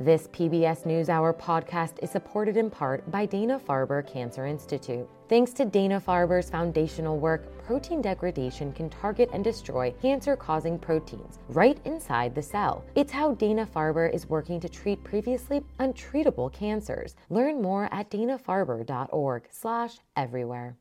This PBS NewsHour podcast is supported in part by Dana Farber Cancer Institute. Thanks to Dana Farber's foundational work, protein degradation can target and destroy cancer causing proteins right inside the cell. It's how Dana Farber is working to treat previously untreatable cancers. Learn more at danafarber.org/everywhere.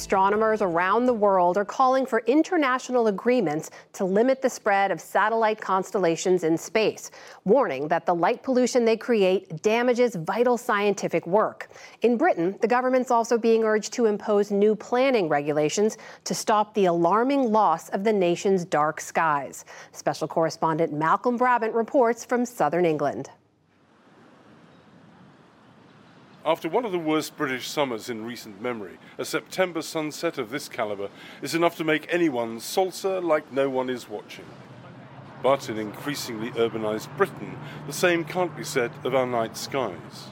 Astronomers around the world are calling for international agreements to limit the spread of satellite constellations in space, warning that the light pollution they create damages vital scientific work. In Britain, the government's also being urged to impose new planning regulations to stop the alarming loss of the nation's dark skies. Special correspondent Malcolm Brabant reports from southern England. After one of the worst British summers in recent memory, a September sunset of this calibre is enough to make anyone salsa like no one is watching. But in increasingly urbanised Britain, the same can't be said of our night skies.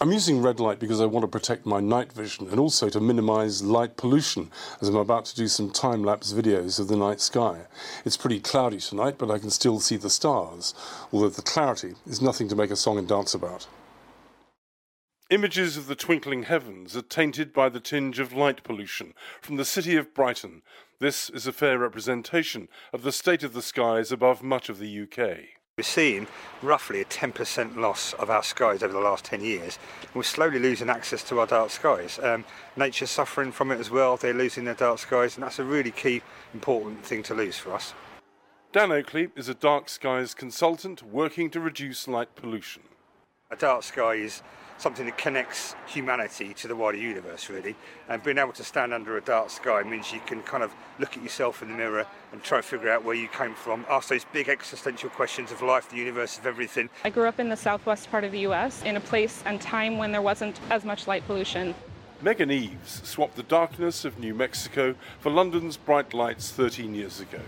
I'm using red light because I want to protect my night vision and also to minimise light pollution as I'm about to do some time lapse videos of the night sky. It's pretty cloudy tonight, but I can still see the stars, although the clarity is nothing to make a song and dance about. Images of the twinkling heavens are tainted by the tinge of light pollution from the city of Brighton. This is a fair representation of the state of the skies above much of the UK. We're seeing roughly a 10% loss of our skies over the last 10 years. We're slowly losing access to our dark skies. Um, nature's suffering from it as well. They're losing their dark skies, and that's a really key, important thing to lose for us. Dan Oakley is a dark skies consultant working to reduce light pollution. A dark sky is something that connects humanity to the wider universe, really. And being able to stand under a dark sky means you can kind of look at yourself in the mirror and try to figure out where you came from, ask those big existential questions of life, the universe, of everything. I grew up in the southwest part of the US in a place and time when there wasn't as much light pollution. Megan Eaves swapped the darkness of New Mexico for London's bright lights 13 years ago.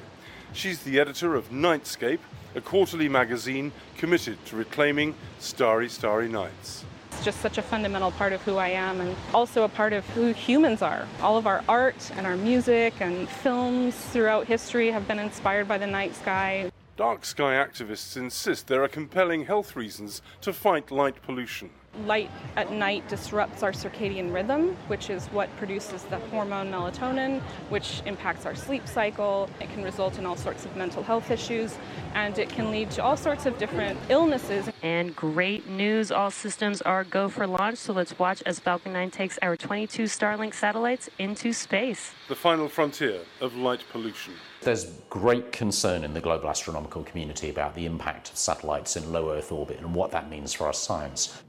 She's the editor of Nightscape, a quarterly magazine committed to reclaiming starry, starry nights It's just such a fundamental part of who I am and also a part of who humans are. All of our art and our music and films throughout history have been inspired by the night sky. Dark sky activists insist there are compelling health reasons to fight light pollution. Light at night disrupts our circadian rhythm, which is what produces the hormone melatonin, which impacts our sleep cycle. It can result in all sorts of mental health issues, and it can lead to all sorts of different illnesses. And great news all systems are go for launch, so let's watch as Falcon 9 takes our 22 Starlink satellites into space. The final frontier of light pollution. There's great concern in the global astronomical community about the impact of satellites in low Earth orbit and what that means for our science.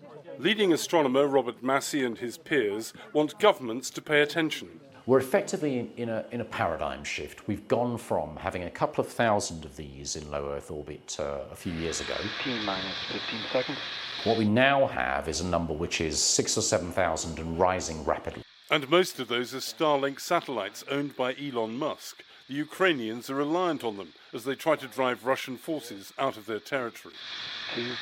Leading astronomer Robert Massey and his peers want governments to pay attention. We're effectively in a, in a paradigm shift. We've gone from having a couple of thousand of these in low Earth orbit uh, a few years ago. T minus 15 seconds. What we now have is a number which is six or 7,000 and rising rapidly. And most of those are Starlink satellites owned by Elon Musk. The Ukrainians are reliant on them as they try to drive Russian forces out of their territory. Two,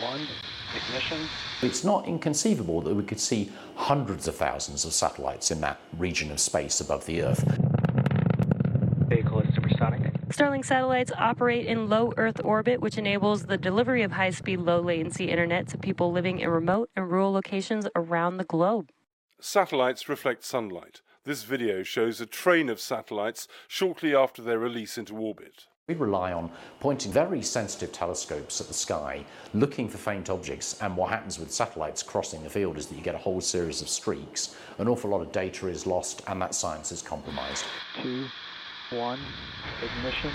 one, ignition. It's not inconceivable that we could see hundreds of thousands of satellites in that region of space above the Earth. Vehicle is supersonic. Starlink satellites operate in low Earth orbit, which enables the delivery of high speed, low latency internet to people living in remote and rural locations around the globe. Satellites reflect sunlight. This video shows a train of satellites shortly after their release into orbit. We rely on pointing very sensitive telescopes at the sky, looking for faint objects, and what happens with satellites crossing the field is that you get a whole series of streaks. An awful lot of data is lost, and that science is compromised. Two, one, ignition.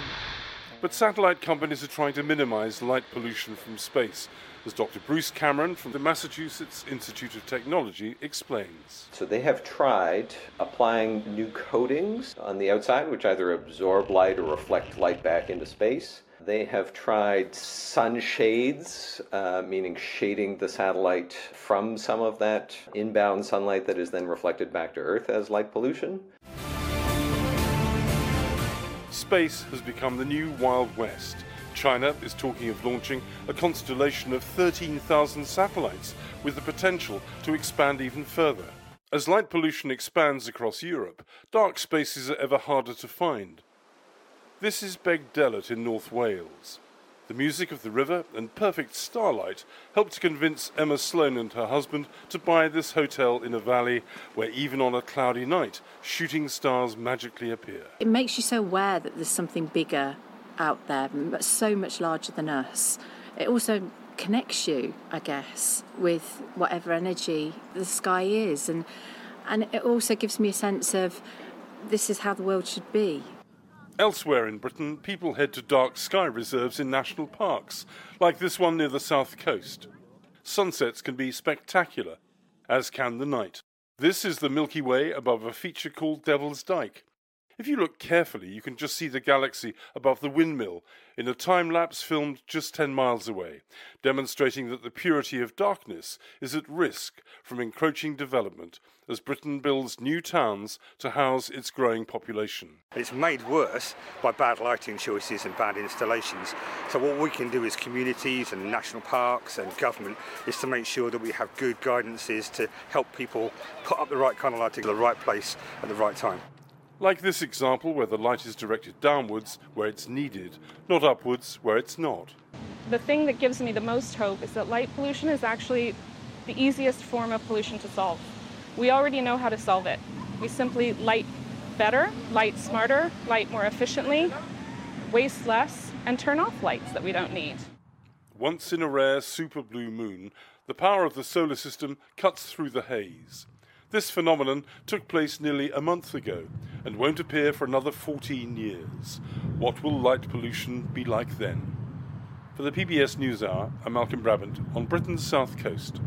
But satellite companies are trying to minimize light pollution from space, as Dr. Bruce Cameron from the Massachusetts Institute of Technology explains. So they have tried applying new coatings on the outside, which either absorb light or reflect light back into space. They have tried sunshades, uh, meaning shading the satellite from some of that inbound sunlight that is then reflected back to Earth as light pollution. Space has become the new Wild West. China is talking of launching a constellation of 13,000 satellites with the potential to expand even further. As light pollution expands across Europe, dark spaces are ever harder to find. This is Beg in North Wales. The music of the river and perfect starlight helped to convince Emma Sloan and her husband to buy this hotel in a valley where, even on a cloudy night, shooting stars magically appear. It makes you so aware that there's something bigger out there, but so much larger than us. It also connects you, I guess, with whatever energy the sky is, and and it also gives me a sense of this is how the world should be. Elsewhere in Britain, people head to dark sky reserves in national parks, like this one near the south coast. Sunsets can be spectacular, as can the night. This is the Milky Way above a feature called Devil's Dyke. If you look carefully, you can just see the galaxy above the windmill in a time lapse filmed just 10 miles away, demonstrating that the purity of darkness is at risk from encroaching development as Britain builds new towns to house its growing population. It's made worse by bad lighting choices and bad installations. So, what we can do as communities and national parks and government is to make sure that we have good guidances to help people put up the right kind of lighting at the right place at the right time. Like this example where the light is directed downwards where it's needed, not upwards where it's not. The thing that gives me the most hope is that light pollution is actually the easiest form of pollution to solve. We already know how to solve it. We simply light better, light smarter, light more efficiently, waste less, and turn off lights that we don't need. Once in a rare super blue moon, the power of the solar system cuts through the haze. This phenomenon took place nearly a month ago and won't appear for another 14 years. What will light pollution be like then? For the PBS NewsHour, I'm Malcolm Brabant on Britain's south coast.